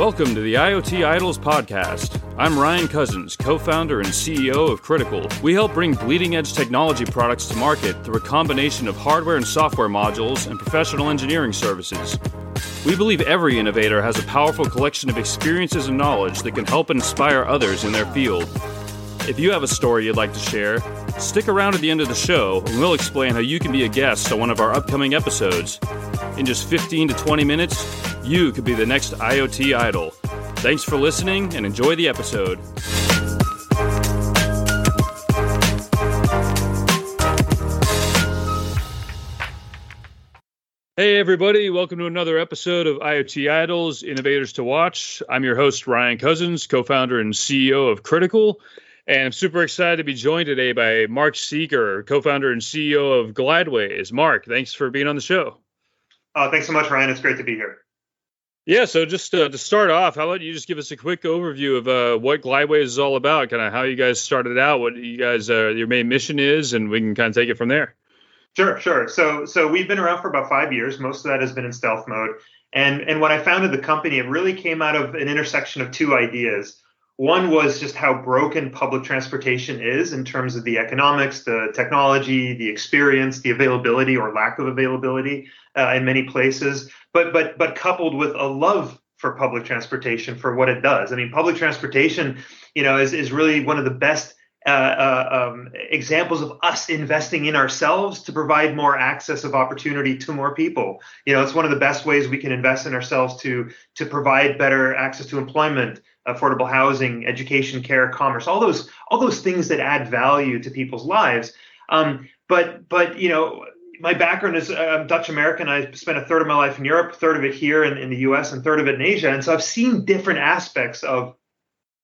Welcome to the IoT Idols podcast. I'm Ryan Cousins, co founder and CEO of krtkl. We help bring bleeding edge technology products to market through a combination of hardware and software modules and professional engineering services. We believe every innovator has a powerful collection of experiences and knowledge that can help inspire others in their field. If you have a story you'd like to share, stick around at the end of the show and we'll explain how you can be a guest on one of our upcoming episodes. In just 15 to 20 minutes, you could be the next IoT idol. Thanks for listening and enjoy the episode. Hey, everybody, welcome to another episode of IoT Idols Innovators to Watch. I'm your host, Ryan Cousins, co founder and CEO of krtkl. And I'm super excited to be joined today by Mark Seeger, co founder and CEO of Glydways. Mark, thanks for being on the show. Uh, thanks so much, Ryan. It's great to be here. Yeah, so just uh, to start off, how about you just give us a quick overview of uh, what Glydways is all about, kind of how you guys started out, what you guys uh, your main mission is, and we can kind of take it from there. Sure, sure. So so we've been around for about five years. Most of that has been in stealth mode, and and when I founded the company, it really came out of an intersection of two ideas. One was just how broken public transportation is in terms of the economics, the technology, the experience, the availability or lack of availability uh, in many places. But but but coupled with a love for public transportation for what it does. I mean, public transportation, you know, is is really one of the best uh, uh, um, examples of us investing in ourselves to provide more access of opportunity to more people. You know, it's one of the best ways we can invest in ourselves to to provide better access to employment, affordable housing, education, care, commerce, all those all those things that add value to people's lives. Um, but but you know, my background is I'm Dutch American. I spent a third of my life in Europe, a third of it here in, in the U.S., and a third of it in Asia. And so I've seen different aspects of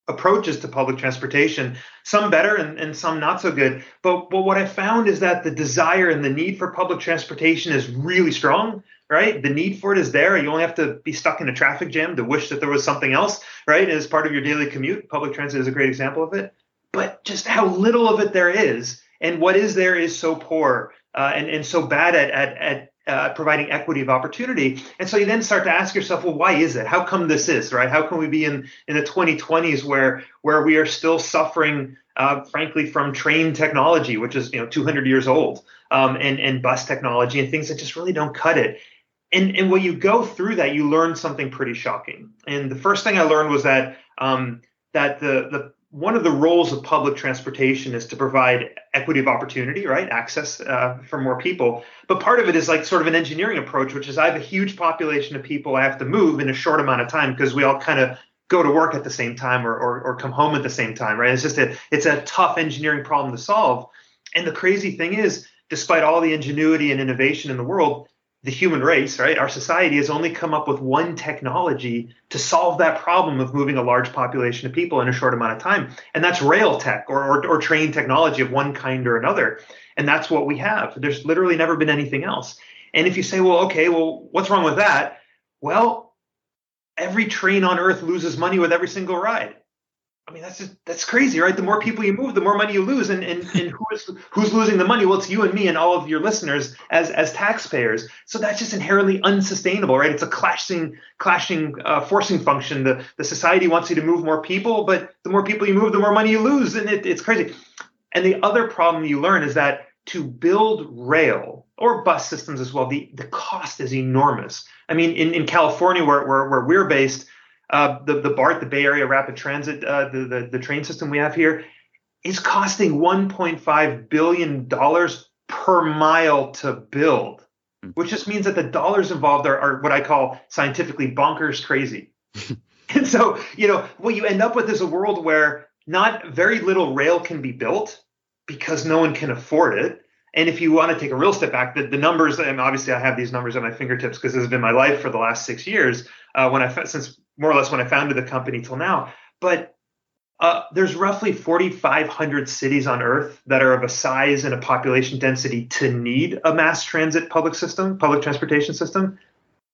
approaches to public transportation, some better and, and some not so good. But but what I found is that the desire and the need for public transportation is really strong right? The need for it is there. You only have to be stuck in a traffic jam to wish that there was something else, right? As part of your daily commute. Public transit is a great example of it. But just how little of it there is, and what is there is so poor uh, and, and so bad at, at, at uh, providing equity of opportunity. And so you then start to ask yourself, well, why is it? How come this is, right? How can we be in, in the 2020s where, where we are still suffering, uh, frankly, from train technology, which is, you know, 200 years old, um, and, and bus technology and things that just really don't cut it and and when you go through that, you learn something pretty shocking. And the first thing I learned was that um, that the the one of the roles of public transportation is to provide equity of opportunity, right? Access uh, for more people. But part of it is like sort of an engineering approach, which is I have a huge population of people I have to move in a short amount of time because we all kind of go to work at the same time or, or, or come home at the same time, right? It's just a it's a tough engineering problem to solve. And the crazy thing is, despite all the ingenuity and innovation in the world, the human race, right, our society has only come up with one technology to solve that problem of moving a large population of people in a short amount of time. And that's rail tech or, or, or train technology of one kind or another. And that's what we have. There's literally never been anything else. And if you say, well, okay, well, what's wrong with that? Well, every train on earth loses money with every single ride. I mean, that's just, that's crazy, right? The more people you move, the more money you lose, and and, and who is who's losing the money? Well, it's you and me and all of your listeners as as taxpayers. So that's just inherently unsustainable, right? It's a clashing clashing uh, forcing function. The the society wants you to move more people, but the more people you move, the more money you lose, and it, it's crazy. And the other problem you learn is that to build rail or bus systems as well, the the cost is enormous. I mean, in in California, where where, where we're based uh, the the BART, the Bay Area Rapid Transit, uh, the, the the train system we have here, is costing 1.5 billion dollars per mile to build, hmm. which just means that the dollars involved are, are what I call scientifically bonkers crazy. and so, you know, what you end up with is a world where not very little rail can be built because no one can afford it. And if you want to take a real step back, the, the numbers, and obviously I have these numbers at my fingertips because this has been my life for the last six years. Uh, when I since more or less when I founded the company till now. But uh, there's roughly 4,500 cities on Earth that are of a size and a population density to need a mass transit public system, public transportation system.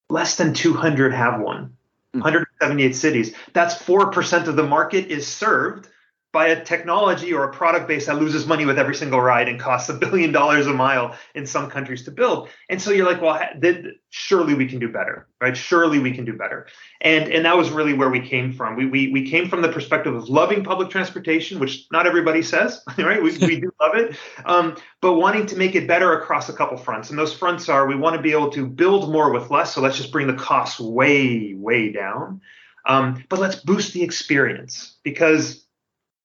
Less than 200 have one. 178 hmm. cities. That's 4% of the market is served by a technology or a product base that loses money with every single ride and costs a billion dollars a mile in some countries to build. And so you're like, well, th- surely we can do better, right? Surely we can do better. And and that was really where we came from. We we, we came from the perspective of loving public transportation, which not everybody says, right? We, we do love it, um, but wanting to make it better across a couple fronts. And those fronts are we want to be able to build more with less. So let's just bring the costs way way down. Um, but let's boost the experience because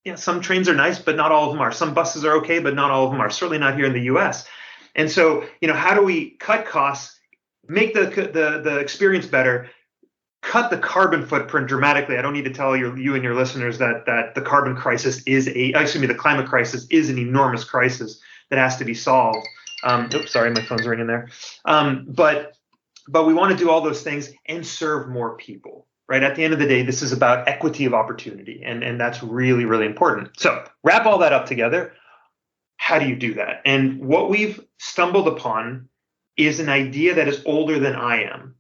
yeah, some trains are nice, but not all of them are. Some buses are okay, but not all of them are. Certainly not here in the U.S. And so, you know, how do we cut costs, make the the the experience better, cut the carbon footprint dramatically? I don't need to tell you you and your listeners that that the carbon crisis is a excuse me, the climate crisis is an enormous crisis that has to be solved. Um, oops, sorry, my phone's ringing there. Um, but but we want to do all those things and serve more people right? At the end of the day, this is about equity of opportunity, and, and that's really, really important. So, wrap all that up together. How do you do that? And what we've stumbled upon is an idea that is older than I am.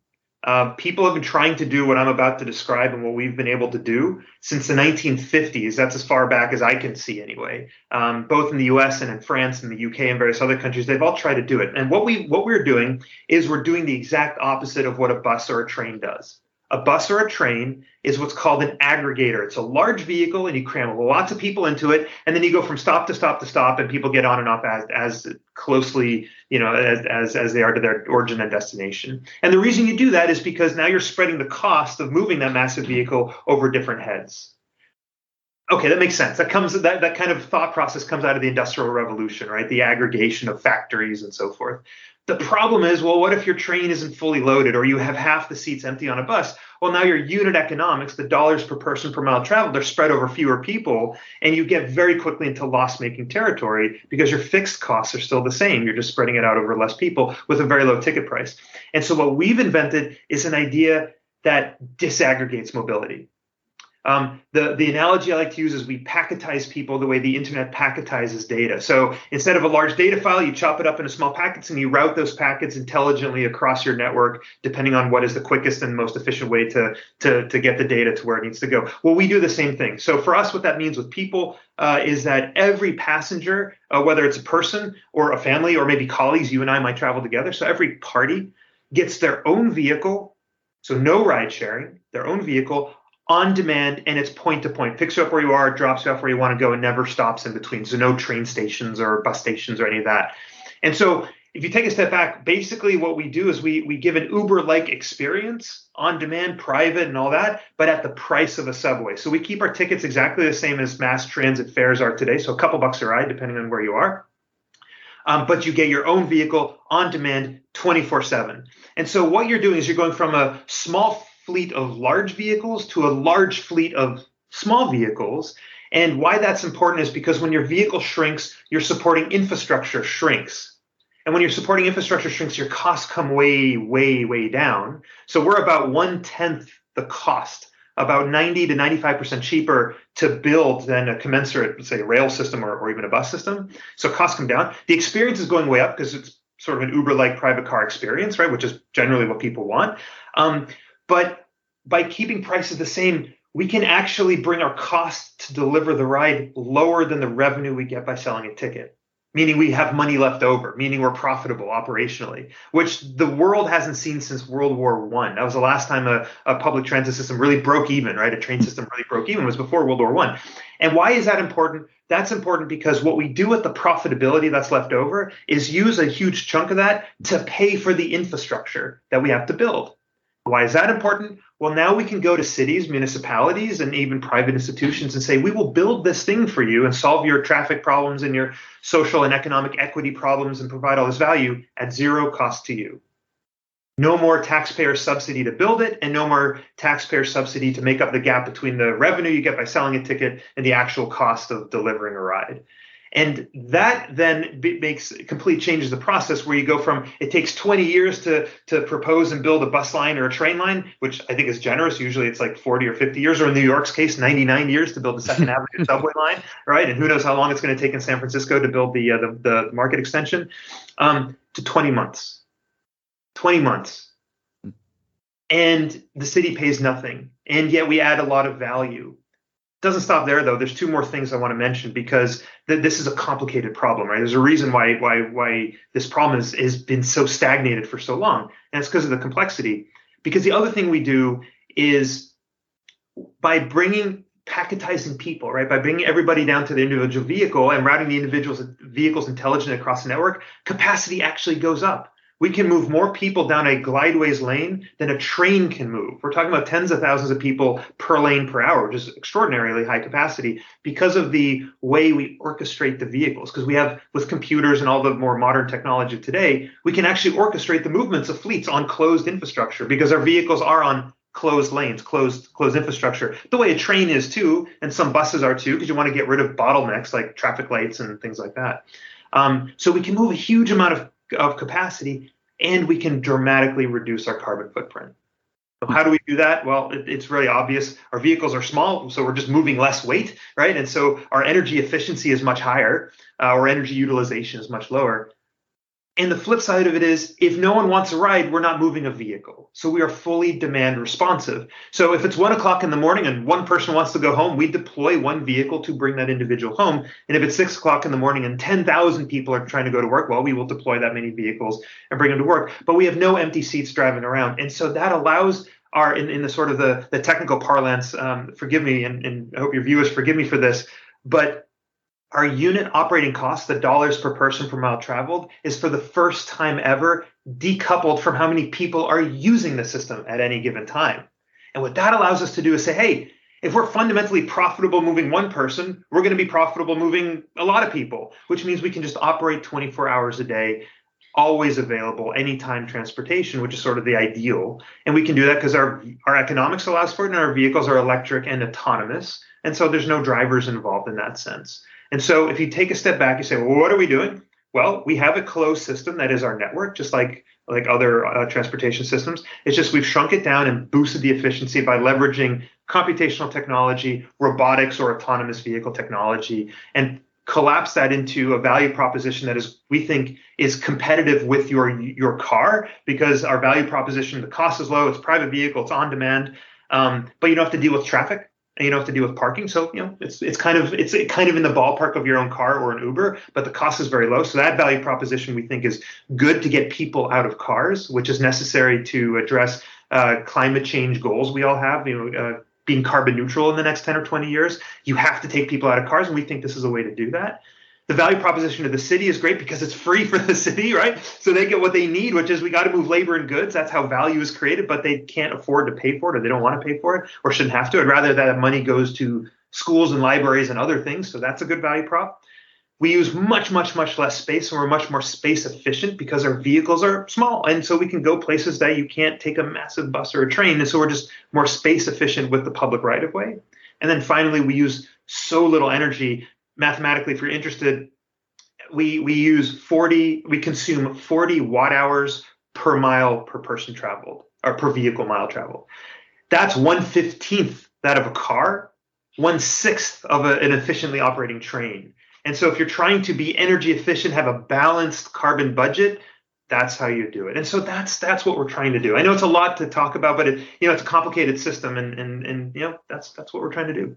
Uh, people have been trying to do what I'm about to describe and what we've been able to do since the 1950s. That's as far back as I can see, anyway. Um, both in the U.S. and in France and the U.K. and various other countries, they've all tried to do it. And what we what we're doing is we're doing the exact opposite of what a bus or a train does. A bus or a train is what's called an aggregator. It's a large vehicle and you cram lots of people into it, and then you go from stop to stop to stop, and people get on and off as, as closely, you know, as, as, as they are to their origin and destination. And the reason you do that is because now you're spreading the cost of moving that massive vehicle over different heads. Okay, that makes sense. That comes that, that kind of thought process comes out of the industrial revolution, right? The aggregation of factories and so forth. The problem is, well, what if your train isn't fully loaded or you have half the seats empty on a bus? Well, now your unit economics, the dollars per person per mile traveled, they're spread over fewer people, and you get very quickly into loss making territory because your fixed costs are still the same. You're just spreading it out over less people with a very low ticket price. And so, what we've invented is an idea that disaggregates mobility. Um, the, the analogy I like to use is we packetize people the way the internet packetizes data. So instead of a large data file, you chop it up into small packets and you route those packets intelligently across your network, depending on what is the quickest and most efficient way to, to, to get the data to where it needs to go. Well, we do the same thing. So for us, what that means with people uh, is that every passenger, uh, whether it's a person or a family or maybe colleagues, you and I might travel together. So every party gets their own vehicle. So no ride sharing, their own vehicle on demand and it's point to point. Picks you up where you are, drops you off where you want to go, and never stops in between. So no train stations or bus stations or any of that. And so if you take a step back, basically what we do is we we give an Uber-like experience on demand, private, and all that, but at the price of a subway. So we keep our tickets exactly the same as mass transit fares are today. So a couple bucks a ride, depending on where you are. Um, but you get your own vehicle on demand 24 7. And so what you're doing is you're going from a small fleet of large vehicles to a large fleet of small vehicles. And why that's important is because when your vehicle shrinks, your supporting infrastructure shrinks. And when you're supporting infrastructure shrinks, your costs come way, way, way down. So we're about one tenth the cost, about 90 to 95% cheaper to build than a commensurate, say, rail system or, or even a bus system. So costs come down. The experience is going way up because it's sort of an Uber like private car experience, right? Which is generally what people want. Um, but by keeping prices the same, we can actually bring our cost to deliver the ride lower than the revenue we get by selling a ticket. Meaning we have money left over meaning we're profitable operationally which the world hasn't seen since world war one. That was the last time a, a public transit system really broke even right? A train system really broke even was before world war one. And why is that important? That's important because what we do with the profitability that's left over is use a huge chunk of that to pay for the infrastructure that we have to build why is that important? Well, now we can go to cities, municipalities, and even private institutions and say, we will build this thing for you and solve your traffic problems and your social and economic equity problems and provide all this value at zero cost to you. No more taxpayer subsidy to build it, and no more taxpayer subsidy to make up the gap between the revenue you get by selling a ticket and the actual cost of delivering a ride. And that then makes complete changes the process where you go from it takes 20 years to to propose and build a bus line or a train line, which I think is generous. Usually it's like 40 or 50 years, or in New York's case, 99 years to build the Second Avenue subway line, right? And who knows how long it's going to take in San Francisco to build the uh, the, the, market extension, um, to 20 months. 20 months. And the city pays nothing. And yet we add a lot of value doesn't stop there though. There's two more things I want to mention because th- this is a complicated problem, right? There's a reason why why why this problem has, has been so stagnated for so long, and it's because of the complexity. Because the other thing we do is by bringing packetizing people, right? By bringing everybody down to the individual vehicle and routing the individual's vehicles intelligently across the network, capacity actually goes up. We can move more people down a Glydways lane than a train can move. We're talking about tens of thousands of people per lane per hour, which is extraordinarily high capacity because of the way we orchestrate the vehicles. Because we have, with computers and all the more modern technology today, we can actually orchestrate the movements of fleets on closed infrastructure because our vehicles are on closed lanes, closed closed infrastructure. The way a train is too, and some buses are too, because you want to get rid of bottlenecks like traffic lights and things like that. Um, so we can move a huge amount of of capacity and we can dramatically reduce our carbon footprint. How do we do that? Well, it, it's really obvious. Our vehicles are small, so we're just moving less weight, right? And so our energy efficiency is much higher, uh, our energy utilization is much lower. And the flip side of it is if no one wants a ride, we're not moving a vehicle. So we are fully demand responsive. So if it's one o'clock in the morning and one person wants to go home, we deploy one vehicle to bring that individual home. And if it's six o'clock in the morning and 10,000 people are trying to go to work, well, we will deploy that many vehicles and bring them to work. But we have no empty seats driving around. And so that allows our, in, in the sort of the, the technical parlance, um, forgive me, and, and I hope your viewers forgive me for this, but our unit operating cost, the dollars per person per mile traveled, is for the first time ever decoupled from how many people are using the system at any given time. And what that allows us to do is say, hey, if we're fundamentally profitable moving one person, we're going to be profitable moving a lot of people, which means we can just operate 24 hours a day, always available, anytime transportation, which is sort of the ideal. And we can do that because our, our economics allows for it and our vehicles are electric and autonomous. And so there's no drivers involved in that sense. And so if you take a step back, you say, well, what are we doing? Well, we have a closed system that is our network, just like like other uh, transportation systems. It's just we've shrunk it down and boosted the efficiency by leveraging computational technology, robotics, or autonomous vehicle technology, and collapse that into a value proposition that is we think is competitive with your your car because our value proposition the cost is low it's private vehicle it's on demand um, but you don't have to deal with traffic you don't have to deal with parking. So you know it's it's kind of it's kind of in the ballpark of your own car or an Uber, but the cost is very low. So that value proposition we think is good to get people out of cars, which is necessary to address uh, climate change goals we all have. You know. Uh, being carbon neutral in the next 10 or 20 years, you have to take people out of cars, and we think this is a way to do that the value proposition to the city is great because it's free for the city, right? So they get what they need, which is we got to move labor and goods. That's how value is created, but they can't afford to pay for it or they don't want to pay for it or shouldn't have to. I'd rather that money goes to schools and libraries and other things. So that's a good value prop. We use much, much, much less space and we're much more space efficient because our vehicles are small. And so we can go places that you can't take a massive bus or a train. And so we're just more space efficient with the public right of way. And then finally, we use so little energy mathematically, if you're interested, we we use 40, we consume 40 watt hours per mile per person traveled or per vehicle mile traveled. That's one fifteenth that of a car, one sixth of a, an efficiently operating train. And so if you're trying to be energy efficient, have a balanced carbon budget, that's how you do it. And so that's that's what we're trying to do. I know it's a lot to talk about, but it, you know it's a complicated system, and and and you know that's that's what we're trying to do.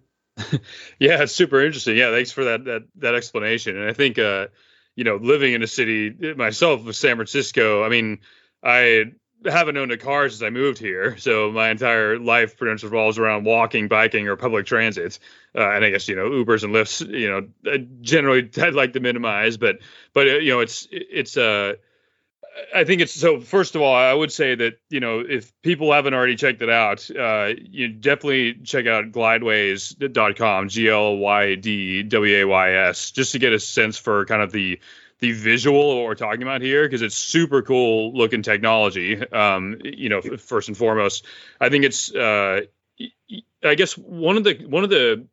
yeah, it's super interesting. Yeah, thanks for that that that explanation. And I think uh, you know, living in a city myself of San Francisco, I mean, I haven't owned a car since I moved here, so my entire life pretty much revolves around walking, biking, or public transit. Uh, and I guess you know Ubers and Lyfts, you know, generally I'd like to minimize, but but uh, you know it's it's uh I think it's so. First of all, I would say that you know if people haven't already checked it out, uh, you definitely check out glydways.com, G L Y D W A Y S, just to get a sense for kind of the the visual of what we're talking about here because it's super cool looking technology. Um, you know, first and foremost, I think it's. Uh, I guess one of the one of the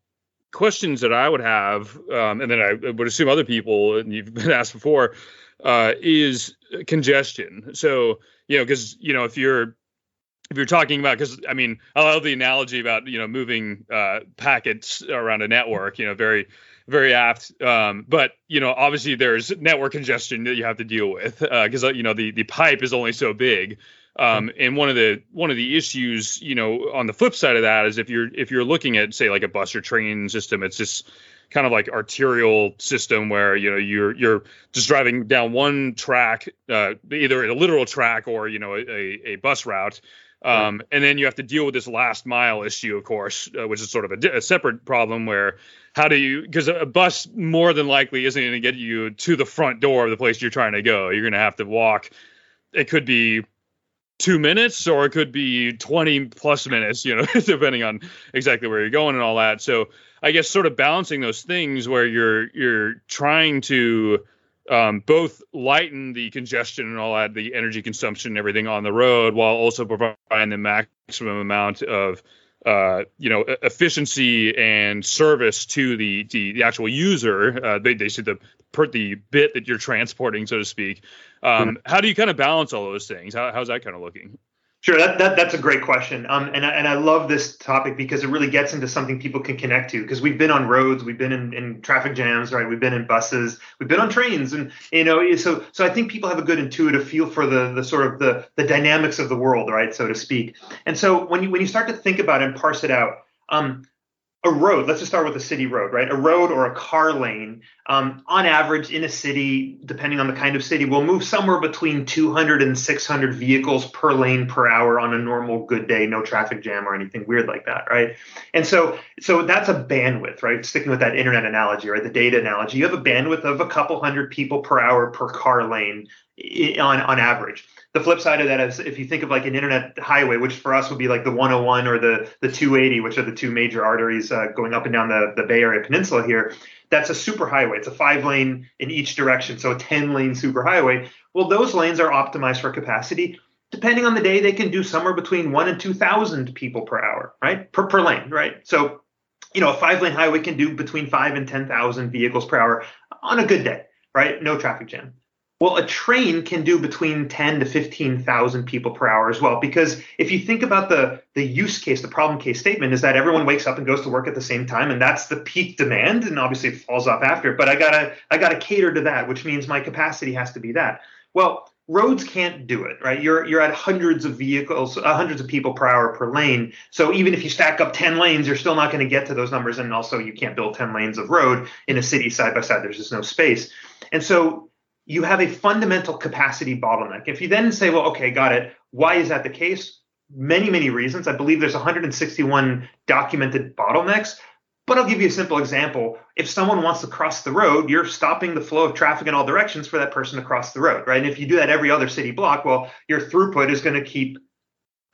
questions that I would have, um, and then I would assume other people, and you've been asked before, uh, is congestion. So you know, because you know, if you're if you're talking about because I mean, I love the analogy about you know moving uh, packets around a network. You know, very very apt. Um, but you know, obviously there's network congestion that you have to deal with because uh, uh, you know the the pipe is only so big. Um, and one of the one of the issues, you know, on the flip side of that is if you're if you're looking at say like a bus or train system, it's just kind of like arterial system where you know you're you're just driving down one track, uh, either a literal track or you know a, a bus route. Um, and then you have to deal with this last mile issue, of course, uh, which is sort of a, a, separate problem where how do you, because a bus more than likely isn't going to get you to the front door of the place you're trying to go. You're going to have to walk. It could be two minutes or it could be 20 plus minutes, you know, depending on exactly where you're going and all that. So I guess sort of balancing those things where you're you're trying to um, both lighten the congestion and all that, the energy consumption and everything on the road, while also providing the maximum amount of uh, you know efficiency and service to the the, the actual user. Uh, they they see the per the bit that you're transporting, so to speak. Um, mm-hmm. How do you kind of balance all those things? How, how's that kind of looking? Sure, that, that that's a great question, um, and I, and I love this topic because it really gets into something people can connect to. Because we've been on roads, we've been in, in traffic jams, right? We've been in buses, we've been on trains, and you know, so so I think people have a good intuitive feel for the the sort of the the dynamics of the world, right, so to speak. And so when you when you start to think about it and parse it out, um, a road, let's just start with a city road, right? A road or a car lane, um, on average in a city, depending on the kind of city, will move somewhere between 200 and 600 vehicles per lane per hour on a normal good day, no traffic jam or anything weird like that, right? And so, so that's a bandwidth, right? Sticking with that internet analogy, right? The data analogy, you have a bandwidth of a couple hundred people per hour per car lane on on average the flip side of that is if you think of like an internet highway, which for us would be like the 101 or the the 280, which are the two major arteries uh, going up and down the, the Bay Area Peninsula here, that's a super highway. It's a five lane in each direction, so a 10 lane super highway. Well, those lanes are optimized for capacity. Depending on the day, they can do somewhere between one and 2,000 people per hour, right? Per, per lane, right? So, you know, a five lane highway can do between five and 10,000 vehicles per hour on a good day, right? No traffic jam. Well, a train can do between 10 to 15,000 people per hour as well. Because if you think about the, the use case, the problem case statement is that everyone wakes up and goes to work at the same time, and that's the peak demand, and obviously it falls off after. But I gotta I gotta cater to that, which means my capacity has to be that. Well, roads can't do it, right? You're you're at hundreds of vehicles, uh, hundreds of people per hour per lane. So even if you stack up 10 lanes, you're still not going to get to those numbers. And also, you can't build 10 lanes of road in a city side by side. There's just no space. And so you have a fundamental capacity bottleneck. If you then say, well, okay, got it. Why is that the case? Many, many reasons. I believe there's 161 documented bottlenecks. But I'll give you a simple example. If someone wants to cross the road, you're stopping the flow of traffic in all directions for that person to cross the road, right? And if you do that every other city block, well, your throughput is going to keep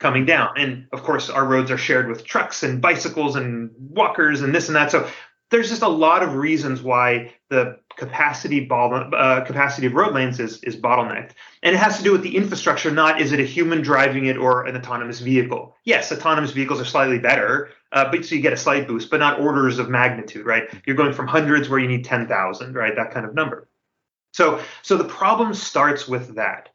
coming down. And of course, our roads are shared with trucks and bicycles and walkers and this and that. So there's just a lot of reasons why the capacity uh, capacity of road lanes is, is bottlenecked. And it has to do with the infrastructure, not is it a human driving it or an autonomous vehicle. Yes, autonomous vehicles are slightly better, uh, but so you get a slight boost, but not orders of magnitude, right? You're going from hundreds where you need 10,000, right? That kind of number. So, so the problem starts with that.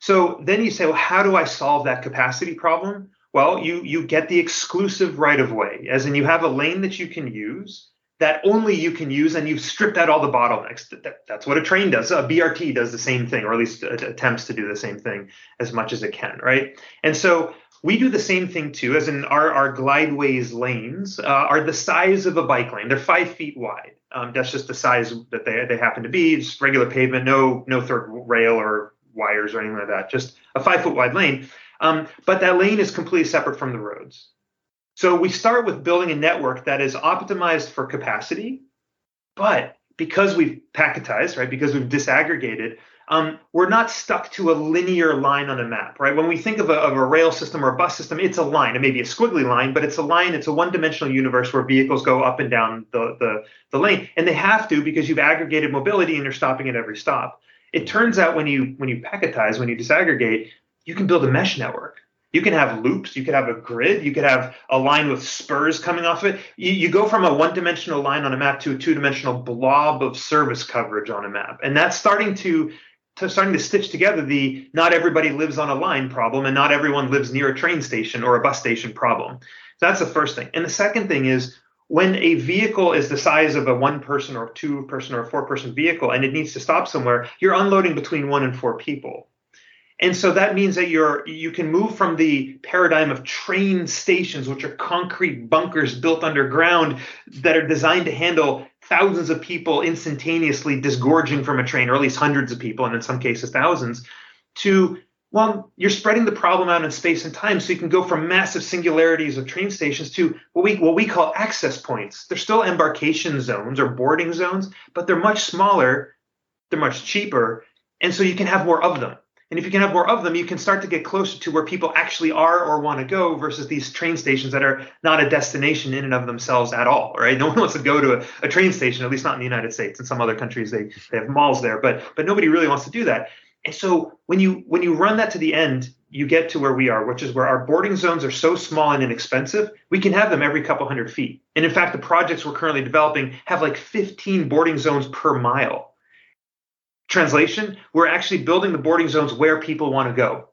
So then you say, well, how do I solve that capacity problem? Well, you you get the exclusive right of way, as in you have a lane that you can use that only you can use and you've stripped out all the bottlenecks. That, that, that's what a train does. A BRT does the same thing, or at least attempts to do the same thing as much as it can, right? And so we do the same thing too, as in our, our Glydways lanes uh, are the size of a bike lane. They're five feet wide. Um, that's just the size that they, they happen to be. Just regular pavement, no no third rail or wires or anything like that. Just a five foot wide lane. Um, but that lane is completely separate from the roads. So we start with building a network that is optimized for capacity, but because we've packetized, right, because we've disaggregated, um, we're not stuck to a linear line on a map, right? When we think of a, of a rail system or a bus system, it's a line. It may be a squiggly line, but it's a line. It's a one-dimensional universe where vehicles go up and down the, the, the lane, and they have to because you've aggregated mobility and you're stopping at every stop. It turns out when you when you packetize, when you disaggregate, you can build a mesh network you can have loops, you could have a grid, you could have a line with spurs coming off it. You, you go from a one dimensional line on a map to a two dimensional blob of service coverage on a map. And that's starting to, to starting to stitch together the not everybody lives on a line problem and not everyone lives near a train station or a bus station problem. So that's the first thing. And the second thing is when a vehicle is the size of a one person or two person or four person vehicle and it needs to stop somewhere, you're unloading between one and four people And so that means that you're you can move from the paradigm of train stations, which are concrete bunkers built underground that are designed to handle thousands of people instantaneously disgorging from a train, or at least hundreds of people, and in some cases thousands, to well, you're spreading the problem out in space and time, so you can go from massive singularities of train stations to what we what we call access points. They're still embarkation zones or boarding zones, but they're much smaller, they're much cheaper, and so you can have more of them. And if you can have more of them, you can start to get closer to where people actually are or want to go versus these train stations that are not a destination in and of themselves at all, right? No one wants to go to a, a train station, at least not in the United States. In some other countries, they, they have malls there, but but nobody really wants to do that. And so when you when you run that to the end, you get to where we are, which is where our boarding zones are so small and inexpensive, we can have them every couple hundred feet. And in fact, the projects we're currently developing have like 15 boarding zones per mile. Translation, we're actually building the boarding zones where people want to go.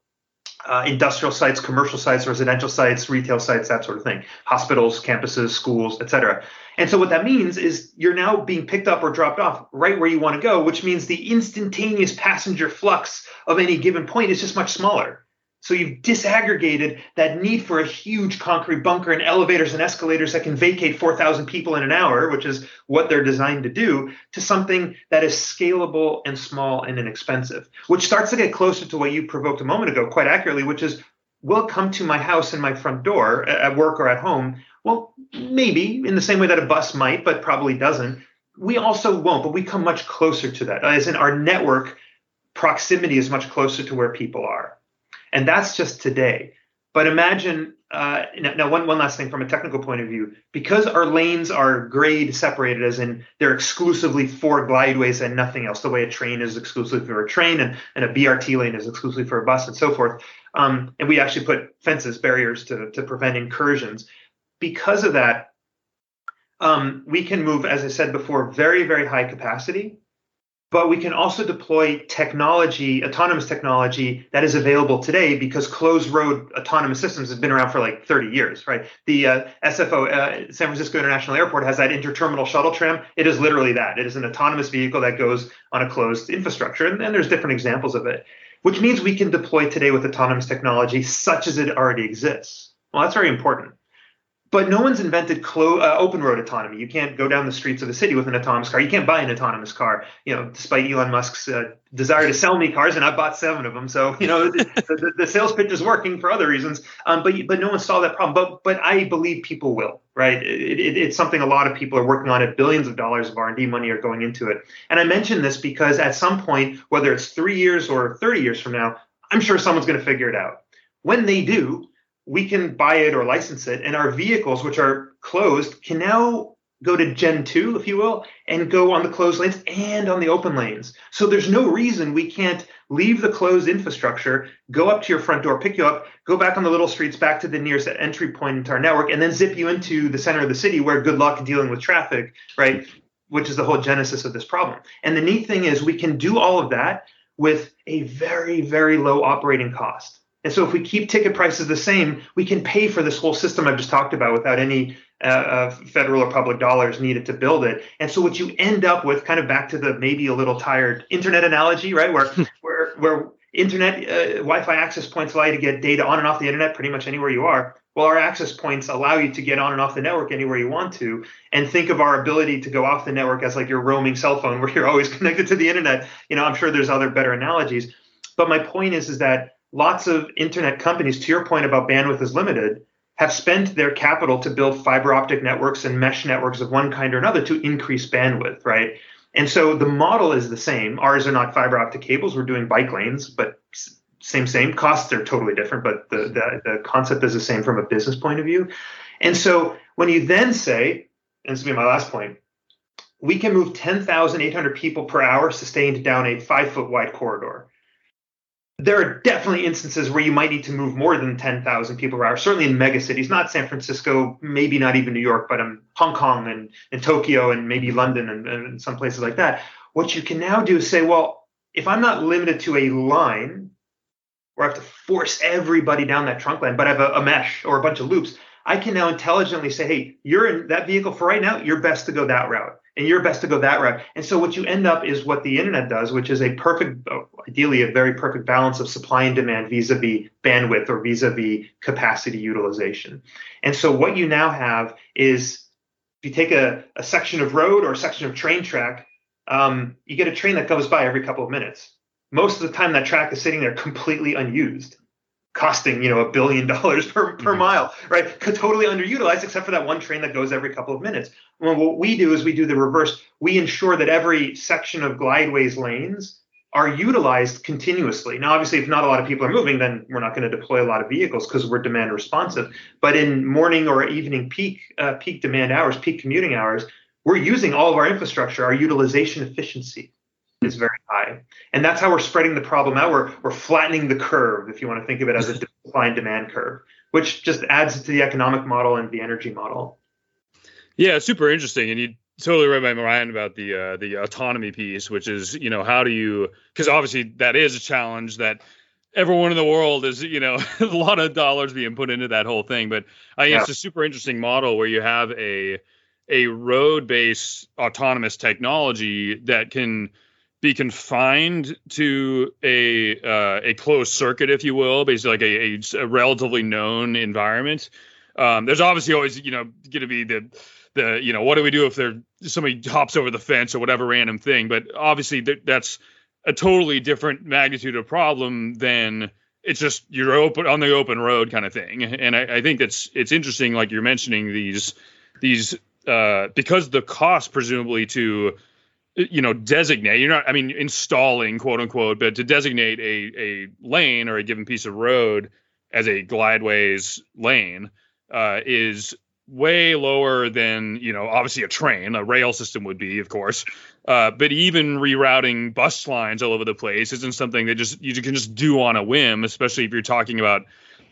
Uh, industrial sites, commercial sites, residential sites, retail sites, that sort of thing, hospitals, campuses, schools, etc. And so what that means is you're now being picked up or dropped off right where you want to go, which means the instantaneous passenger flux of any given point is just much smaller. So you've disaggregated that need for a huge concrete bunker and elevators and escalators that can vacate 4,000 people in an hour, which is what they're designed to do, to something that is scalable and small and inexpensive, which starts to get closer to what you provoked a moment ago, quite accurately, which is will come to my house and my front door at work or at home well, maybe in the same way that a bus might, but probably doesn't. We also won't, but we come much closer to that. As in, our network proximity is much closer to where people are. And that's just today. But imagine uh, now, one, one last thing from a technical point of view, because our lanes are grade separated, as in they're exclusively for Glydways and nothing else, the way a train is exclusively for a train and, and a BRT lane is exclusively for a bus and so forth. Um, and we actually put fences, barriers to, to prevent incursions because of that, um, we can move, as I said before, very, very high capacity, but we can also deploy technology, autonomous technology that is available today because closed road autonomous systems have been around for like 30 years, right? The uh, SFO, uh, San Francisco International Airport, has that interterminal shuttle tram. It is literally that. It is an autonomous vehicle that goes on a closed infrastructure, and, and there's different examples of it, which means we can deploy today with autonomous technology such as it already exists. Well, that's very important but no one's invented clo- uh, open road autonomy. You can't go down the streets of a city with an autonomous car. You can't buy an autonomous car. You know, despite Elon Musk's uh, desire to sell me cars, and I bought seven of them. So you know, the, the, the, sales pitch is working for other reasons. Um, but but no one solved that problem. But but I believe people will. Right? It, it, it's something a lot of people are working on it. Billions of dollars of R&D money are going into it. And I mention this because at some point, whether it's three years or 30 years from now, I'm sure someone's going to figure it out. When they do, we can buy it or license it, and our vehicles, which are closed, can now go to Gen 2, if you will, and go on the closed lanes and on the open lanes. So there's no reason we can't leave the closed infrastructure, go up to your front door, pick you up, go back on the little streets back to the nearest entry point into our network, and then zip you into the center of the city where good luck dealing with traffic, right? Which is the whole genesis of this problem. And the neat thing is we can do all of that with a very, very low operating cost. And so if we keep ticket prices the same, we can pay for this whole system I've just talked about without any uh, uh, federal or public dollars needed to build it. And so what you end up with, kind of back to the maybe a little tired internet analogy, right? Where where where internet uh, Wi-Fi access points allow you to get data on and off the internet pretty much anywhere you are. Well, our access points allow you to get on and off the network anywhere you want to, and think of our ability to go off the network as like your roaming cell phone, where you're always connected to the internet. You know, I'm sure there's other better analogies, but my point is, is that lots of internet companies, to your point about bandwidth is limited, have spent their capital to build fiber optic networks and mesh networks of one kind or another to increase bandwidth, right? And so the model is the same. Ours are not fiber optic cables. We're doing bike lanes, but same, same. Costs are totally different, but the, the, the concept is the same from a business point of view. And so when you then say, and this will be my last point, we can move 10,800 people per hour sustained down a five foot wide corridor there are definitely instances where you might need to move more than 10,000 people per hour, certainly in mega cities, not San Francisco, maybe not even New York, but um, Hong Kong and, and Tokyo and maybe London and, and some places like that. What you can now do is say, well, if I'm not limited to a line where I have to force everybody down that trunk line, but I have a, a mesh or a bunch of loops, I can now intelligently say, hey, you're in that vehicle for right now, you're best to go that route and you're best to go that route. And so what you end up is what the internet does, which is a perfect, ideally a very perfect balance of supply and demand vis-a-vis bandwidth or vis-a-vis capacity utilization. And so what you now have is if you take a, a section of road or a section of train track, um, you get a train that goes by every couple of minutes. Most of the time that track is sitting there completely unused costing you know a billion dollars per, per mm-hmm. mile right? Totally underutilized except for that one train that goes every couple of minutes. Well what we do is we do the reverse. We ensure that every section of Glydways lanes are utilized continuously. Now obviously if not a lot of people are moving then we're not going to deploy a lot of vehicles because we're demand responsive. But in morning or evening peak uh, peak demand hours peak commuting hours we're using all of our infrastructure. Our utilization efficiency is very high. And that's how we're spreading the problem out. We're, we're flattening the curve, if you want to think of it as a supply and demand curve, which just adds to the economic model and the energy model. Yeah, super interesting. And you totally right my mind about the uh, the autonomy piece, which is you know how do you because obviously that is a challenge that everyone in the world is you know a lot of dollars being put into that whole thing. But I think yeah. it's a super interesting model where you have a a road based autonomous technology that can be confined to a uh, a closed circuit, if you will, basically like a, a, a relatively known environment. Um, there's obviously always you know going to be the the you know what do we do if there somebody hops over the fence or whatever random thing, but obviously th- that's a totally different magnitude of problem than it's just you're open on the open road kind of thing. And I, I think that's it's interesting, like you're mentioning these these uh, because the cost presumably to you know designate you're not i mean installing quote unquote but to designate a a lane or a given piece of road as a Glydways lane uh, is way lower than you know obviously a train a rail system would be of course uh, but even rerouting bus lines all over the place isn't something that just you can just do on a whim especially if you're talking about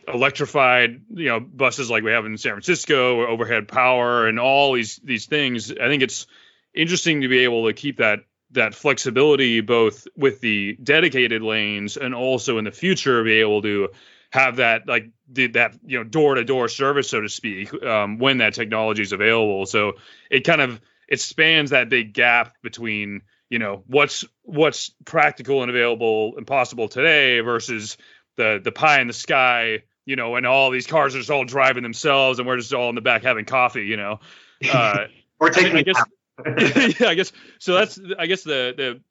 electrified you know buses like we have in san francisco or overhead power and all these these things. I think it's interesting to be able to keep that that flexibility both with the dedicated lanes and also in the future be able to have that like that you know door to door service so to speak um, when that technology is available. So it kind of it spans that big gap between you know what's what's practical and available and possible today versus the the pie in the sky you know and all these cars are just all driving themselves and we're just all in the back having coffee you know? Uh, or taking I, mean, I guess, yeah, I guess so. That's I guess the the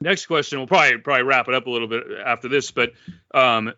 next question. We'll probably probably wrap it up a little bit after this, but um,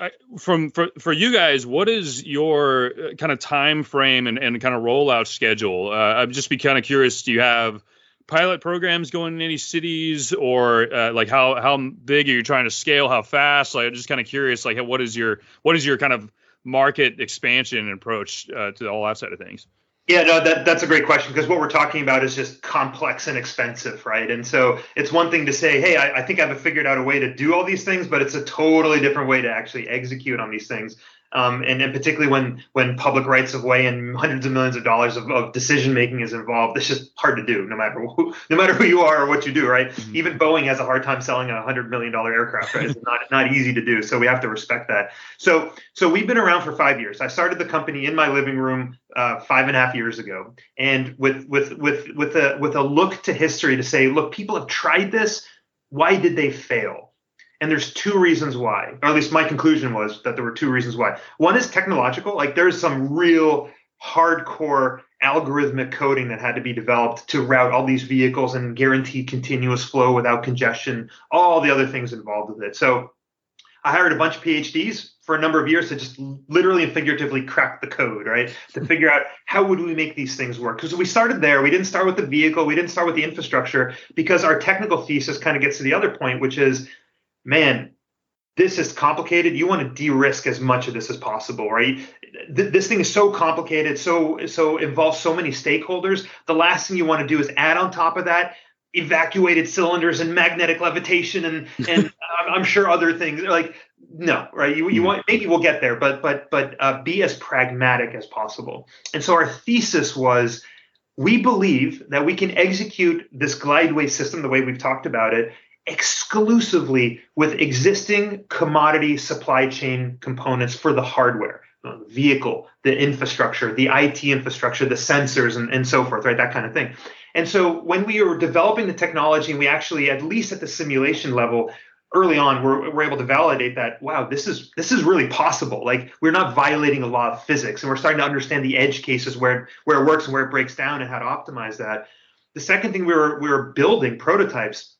I, from for for you guys, what is your uh, kind of time frame and, and kind of rollout schedule? Uh, I'd just be kind of curious. Do you have pilot programs going in any cities, or uh, like how how big are you trying to scale? How fast? Like, I'm just kind of curious. Like, what is your what is your kind of market expansion approach uh, to all that side of things? Yeah, no, that, that's a great question because what we're talking about is just complex and expensive, right? And so it's one thing to say, hey, I, I, think I've figured out a way to do all these things, but it's a totally different way to actually execute on these things um, and, and particularly when when public rights of way and hundreds of millions of dollars of, of decision making is involved, it's just hard to do, no matter who, no matter who you are or what you do, right? Mm-hmm. Even Boeing has a hard time selling a hundred million dollar aircraft, right? It's not not easy to do, so we have to respect that. So so we've been around for five years. I started the company in my living room uh, five and a half years ago, and with with with with a with a look to history to say, look, people have tried this. Why did they fail? And there's two reasons why, or at least my conclusion was that there were two reasons why. One is technological, like there's some real hardcore algorithmic coding that had to be developed to route all these vehicles and guarantee continuous flow without congestion, all the other things involved with it. So I hired a bunch of PhDs for a number of years to just literally and figuratively crack the code, right? To figure out how would we make these things work? Because we started there. We didn't start with the vehicle. We didn't start with the infrastructure because our technical thesis kind of gets to the other point, which is man, this is complicated. You want to de-risk as much of this as possible, right? Th- this thing is so complicated, so so involves so many stakeholders. The last thing you want to do is add on top of that evacuated cylinders and magnetic levitation and and I'm sure other things like no right you, you want maybe we'll get there but but but uh, be as pragmatic as possible and so our thesis was we believe that we can execute this Glydway system the way we've talked about it exclusively with existing commodity supply chain components for the hardware the vehicle the infrastructure the it infrastructure the sensors and, and so forth right that kind of thing. And so when we were developing the technology, and we actually, at least at the simulation level, early on we're, we're able to validate that wow this is this is really possible. Like we're not violating a law of physics and we're starting to understand the edge cases where where it works and where it breaks down and how to optimize that. The second thing we were we were building prototypes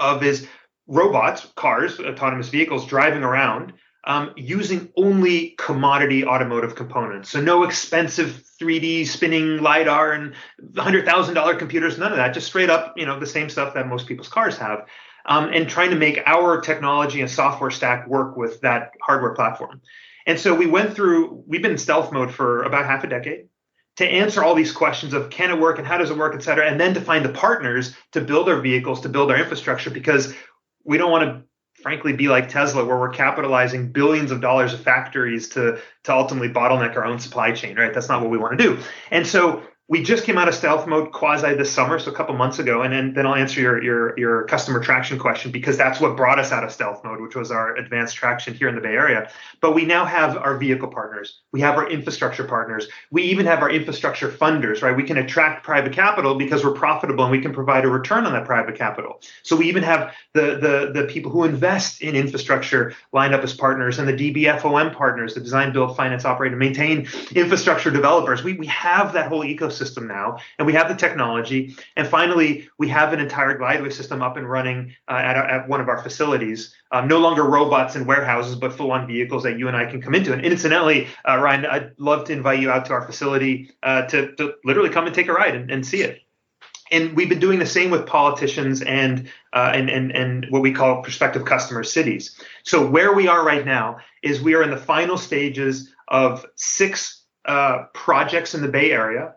of is robots cars autonomous vehicles driving around um, using only commodity automotive components. So no expensive 3D spinning lidar and hundred thousand dollar computers, none of that. Just straight up, you know, the same stuff that most people's cars have um, and trying to make our technology and software stack work with that hardware platform. And so we went through, we've been in stealth mode for about half a decade to answer all these questions of can it work and how does it work, et cetera, and then to find the partners to build our vehicles, to build our infrastructure, because we don't want to frankly be like Tesla, where we're capitalizing billions of dollars of factories to to ultimately bottleneck our own supply chain, right? That's not what we want to do. And so we just came out of stealth mode quasi this summer, so a couple months ago, and then, then I'll answer your, your your customer traction question because that's what brought us out of stealth mode, which was our advanced traction here in the Bay Area. But we now have our vehicle partners, we have our infrastructure partners, we even have our infrastructure funders, right? We can attract private capital because we're profitable and we can provide a return on that private capital. So we even have the the the people who invest in infrastructure lined up as partners, and the DBFOM partners, the design, build, finance, operate, and maintain infrastructure developers. We we have that whole ecosystem system now, and we have the technology. And finally, we have an entire Glydway system up and running uh, at, at one of our facilities. Um, no longer robots in warehouses, but full-on vehicles that you and I can come into. And incidentally, uh, Ryan, I'd love to invite you out to our facility uh, to, to literally come and take a ride and, and see it and we've been doing the same with politicians and, uh, and and and what we call prospective customer cities. So where we are right now is we are in the final stages of six uh, projects in the Bay Area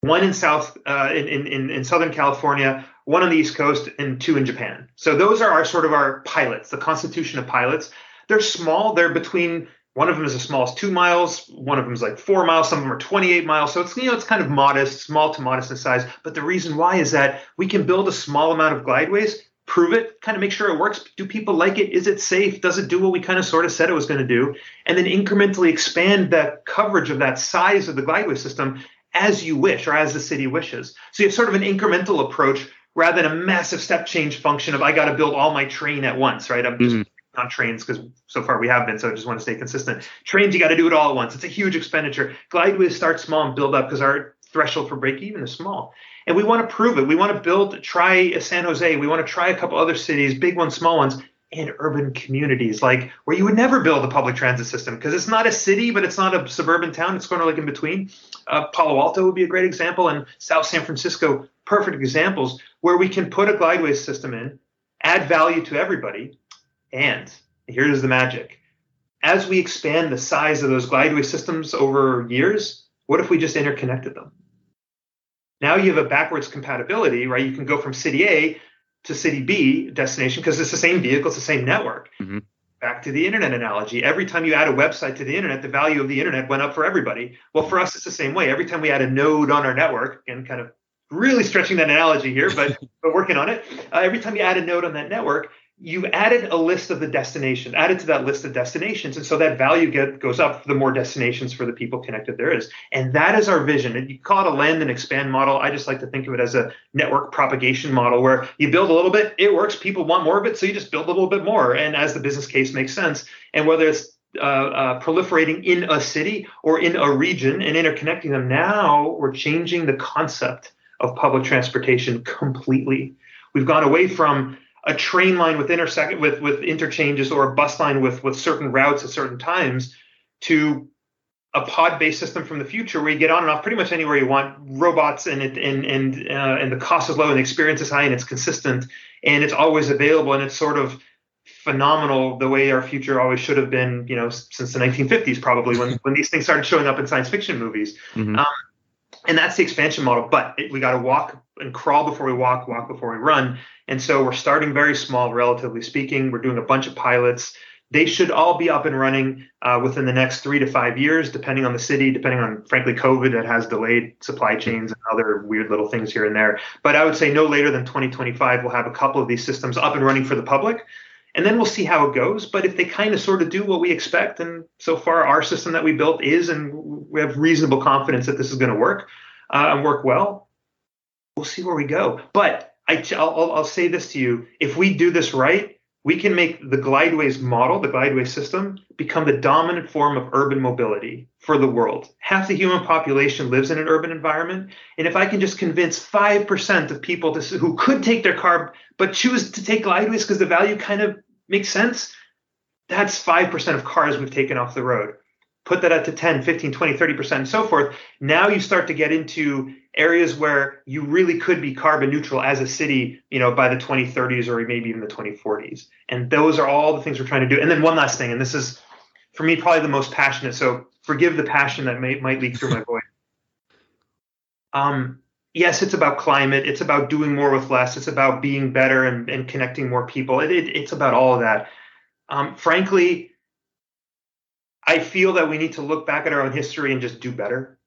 one in South uh, in, in in Southern California, one on the East Coast, and two in Japan. So those are our sort of our pilots, the constitution of pilots. They're small. They're between one of them is as small as two miles, one of them is like four miles, some of them are 28 miles. So it's you know it's kind of modest, small to modest in size. But the reason why is that we can build a small amount of Glydways, prove it, kind of make sure it works. Do people like it? Is it safe? Does it do what we kind of sort of said it was going to do? And then incrementally expand that coverage of that size of the Glydway system as you wish or as the city wishes. So you have sort of an incremental approach rather than a massive step change function of I got to build all my train at once, right? I'm just mm-hmm. on trains because so far we have been, so I just want to stay consistent. Trains, you got to do it all at once. It's a huge expenditure. Glydways start small and build up because our threshold for break even is small. And we want to prove it. We want to build, try San Jose. We want to try a couple other cities, big ones, small ones, in urban communities, like where you would never build a public transit system because it's not a city, but it's not a suburban town. It's kind of like in between. Uh, Palo Alto would be a great example, and South San Francisco, perfect examples where we can put a Glydway system in, add value to everybody, and here's the magic. As we expand the size of those Glydway systems over years, what if we just interconnected them? Now you have a backwards compatibility, right? You can go from city A to city B destination because it's the same vehicle, it's the same network. Mm-hmm. Back to the internet analogy. Every time you add a website to the internet, the value of the internet went up for everybody. Well, for us, it's the same way. Every time we add a node on our network, and kind of really stretching that analogy here, but but working on it. Uh, every time you add a node on that network, you added a list of the destinations, added to that list of destinations. And so that value get, goes up the more destinations for the people connected there is. And that is our vision. And you call it a land and expand model. I just like to think of it as a network propagation model where you build a little bit, it works, people want more of it. So you just build a little bit more. And as the business case makes sense, and whether it's uh, uh, proliferating in a city or in a region and interconnecting them, now we're changing the concept of public transportation completely. We've gone away from a train line with intersect with with interchanges or a bus line with with certain routes at certain times to a pod-based system from the future where you get on and off pretty much anywhere you want robots and it and and uh, and the cost is low and the experience is high and it's consistent and it's always available and it's sort of phenomenal the way our future always should have been you know since the 1950s probably when when these things started showing up in science fiction movies mm-hmm. um, and that's the expansion model but it, we got to walk and crawl before we walk walk before we run and so we're starting very small, relatively speaking. We're doing a bunch of pilots. They should all be up and running uh, within the next three to five years, depending on the city, depending on, frankly, COVID that has delayed supply chains and other weird little things here and there. But I would say no later than 2025, we'll have a couple of these systems up and running for the public. And then we'll see how it goes. But if they kind of sort of do what we expect, and so far our system that we built is, and we have reasonable confidence that this is going to work uh, and work well, we'll see where we go. But I, I'll, I'll say this to you: if we do this right, we can make the Glydways model, the Glydways system, become the dominant form of urban mobility for the world. Half the human population lives in an urban environment. And if I can just convince 5% of people to, who could take their car but choose to take Glydways because the value kind of makes sense, that's 5% of cars we've taken off the road put that up to 10 15 20 30% and so forth now you start to get into areas where you really could be carbon neutral as a city you know by the 2030s or maybe even the 2040s and those are all the things we're trying to do. And then one last thing and this is for me probably the most passionate so forgive the passion that may, might leak through my voice. Um, yes it's about climate it's about doing more with less it's about being better and, and connecting more people it, it, it's about all of that. Um, frankly I feel that we need to look back at our own history and just do better.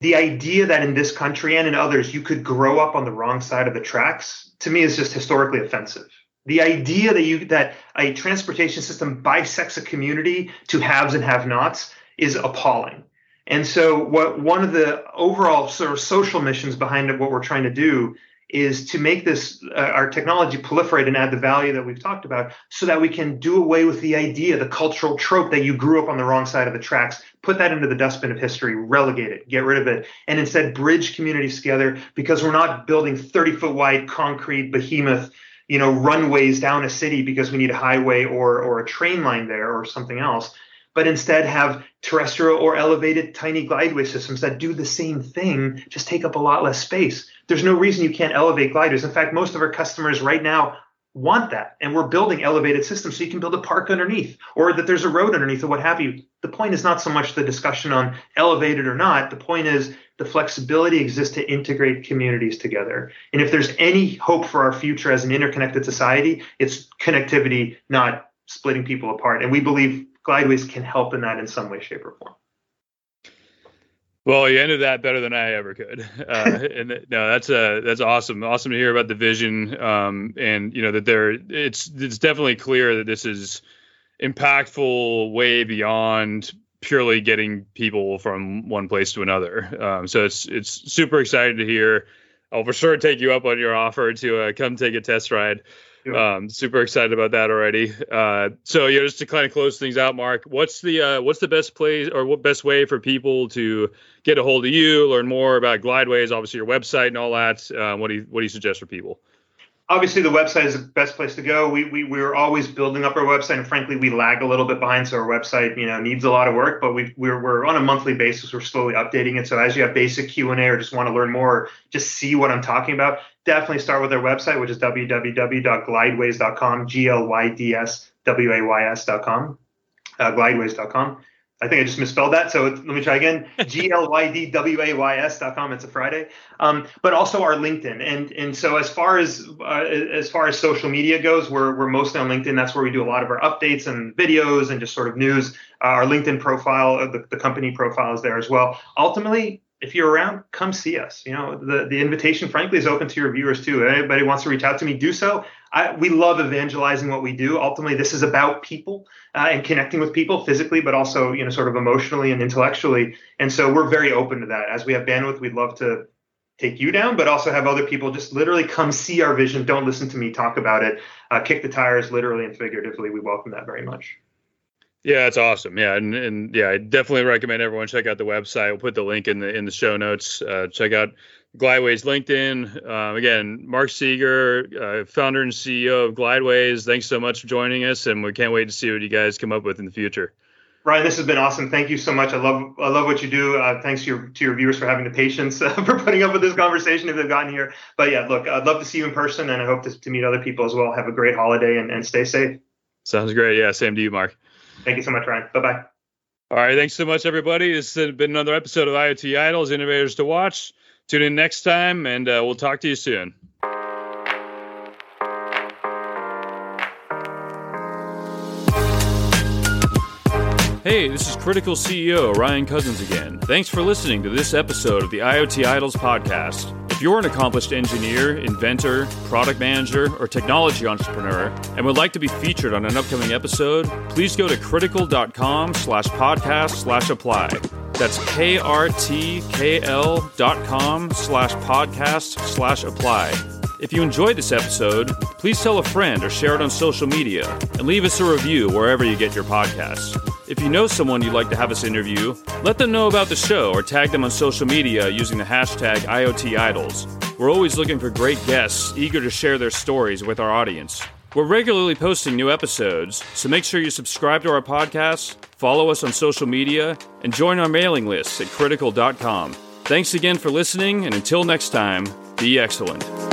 The idea that in this country and in others you could grow up on the wrong side of the tracks to me is just historically offensive. The idea that you that a transportation system bisects a community to haves and have-nots is appalling. And so what one of the overall sort of social missions behind what we're trying to do is to make this uh, our technology proliferate and add the value that we've talked about so that we can do away with the idea the cultural trope that you grew up on the wrong side of the tracks put that into the dustbin of history relegate it get rid of it and instead bridge communities together because we're not building 30 foot wide concrete behemoth you know runways down a city because we need a highway or or a train line there or something else but instead have terrestrial or elevated tiny Glydway systems that do the same thing, just take up a lot less space. There's no reason you can't elevate gliders. In fact, most of our customers right now want that. And we're building elevated systems so you can build a park underneath or that there's a road underneath or what have you. The point is not so much the discussion on elevated or not. The point is the flexibility exists to integrate communities together. And if there's any hope for our future as an interconnected society, it's connectivity, not splitting people apart. And we believe Glydways can help in that in some way, shape, or form. Well, you ended that better than I ever could, uh, and no, that's uh, that's awesome. Awesome to hear about the vision, um, and you know that there, it's it's definitely clear that this is impactful way beyond purely getting people from one place to another. Um, so it's it's super excited to hear. I'll for sure take you up on your offer to uh, come take a test ride. Um, super excited about that already. Uh, so yeah, just to kind of close things out, Mark, what's the uh, what's the best place or what best way for people to get a hold of you, learn more about Glydways, obviously your website and all that. Uh, what do you what do you suggest for people? Obviously the website is the best place to go. We, we we're always building up our website, and frankly, we lag a little bit behind. So our website, you know, needs a lot of work. But we we're we're on a monthly basis. We're slowly updating it. So as you have basic Q and A or just want to learn more, just see what I'm talking about. Definitely start with our website, which is www.glydways.com. G L Y D S W A Y S.com. Uh, glydways.com. I think I just misspelled that. So let me try again. G L Y D W A Y S dot com. It's a Friday. Um, but also our LinkedIn. And and so as far as uh, as far as social media goes, we're we're mostly on LinkedIn. That's where we do a lot of our updates and videos and just sort of news. Uh, our LinkedIn profile, uh, the, the company profile is there as well. Ultimately, if you're around, come see us. You know, the, the invitation, frankly, is open to your viewers too. Anybody wants to reach out to me, do so. I, we love evangelizing what we do. Ultimately, this is about people uh, and connecting with people physically, but also, you know, sort of emotionally and intellectually. And so we're very open to that. As we have bandwidth, we'd love to take you down, but also have other people just literally come see our vision. Don't listen to me talk about it. Uh, kick the tires, literally and figuratively. We welcome that very much. Yeah, that's awesome. Yeah, and, and yeah, I definitely recommend everyone check out the website. We'll put the link in the in the show notes. Uh, check out Glydways LinkedIn. Um, again, Mark Seeger, uh, founder and CEO of Glydways. Thanks so much for joining us, and we can't wait to see what you guys come up with in the future. Ryan, this has been awesome. Thank you so much. I love I love what you do. Uh, thanks to your to your viewers for having the patience uh, for putting up with this conversation if they've gotten here. But yeah, look, I'd love to see you in person, and I hope to, to meet other people as well. Have a great holiday and, and stay safe. Sounds great. Yeah, same to you, Mark. Thank you so much, Ryan. Bye bye. All right. Thanks so much, everybody. This has been another episode of IoT Idols Innovators to Watch. Tune in next time, and uh, we'll talk to you soon. Hey, this is krtkl CEO Ryan Cousins again. Thanks for listening to this episode of the IoT Idols podcast. If you're an accomplished engineer, inventor, product manager, or technology entrepreneur and would like to be featured on an upcoming episode, please go to krtkl.com slash podcast slash apply. That's krtkl dot com slash podcast slash apply. If you enjoyed this episode, please tell a friend or share it on social media and leave us a review wherever you get your podcasts. If you know someone you'd like to have us interview, let them know about the show or tag them on social media using the hashtag IoTIdols. We're always looking for great guests eager to share their stories with our audience. We're regularly posting new episodes, so make sure you subscribe to our podcast, follow us on social media, and join our mailing list at krtkl.com. Thanks again for listening, and until next time, be excellent.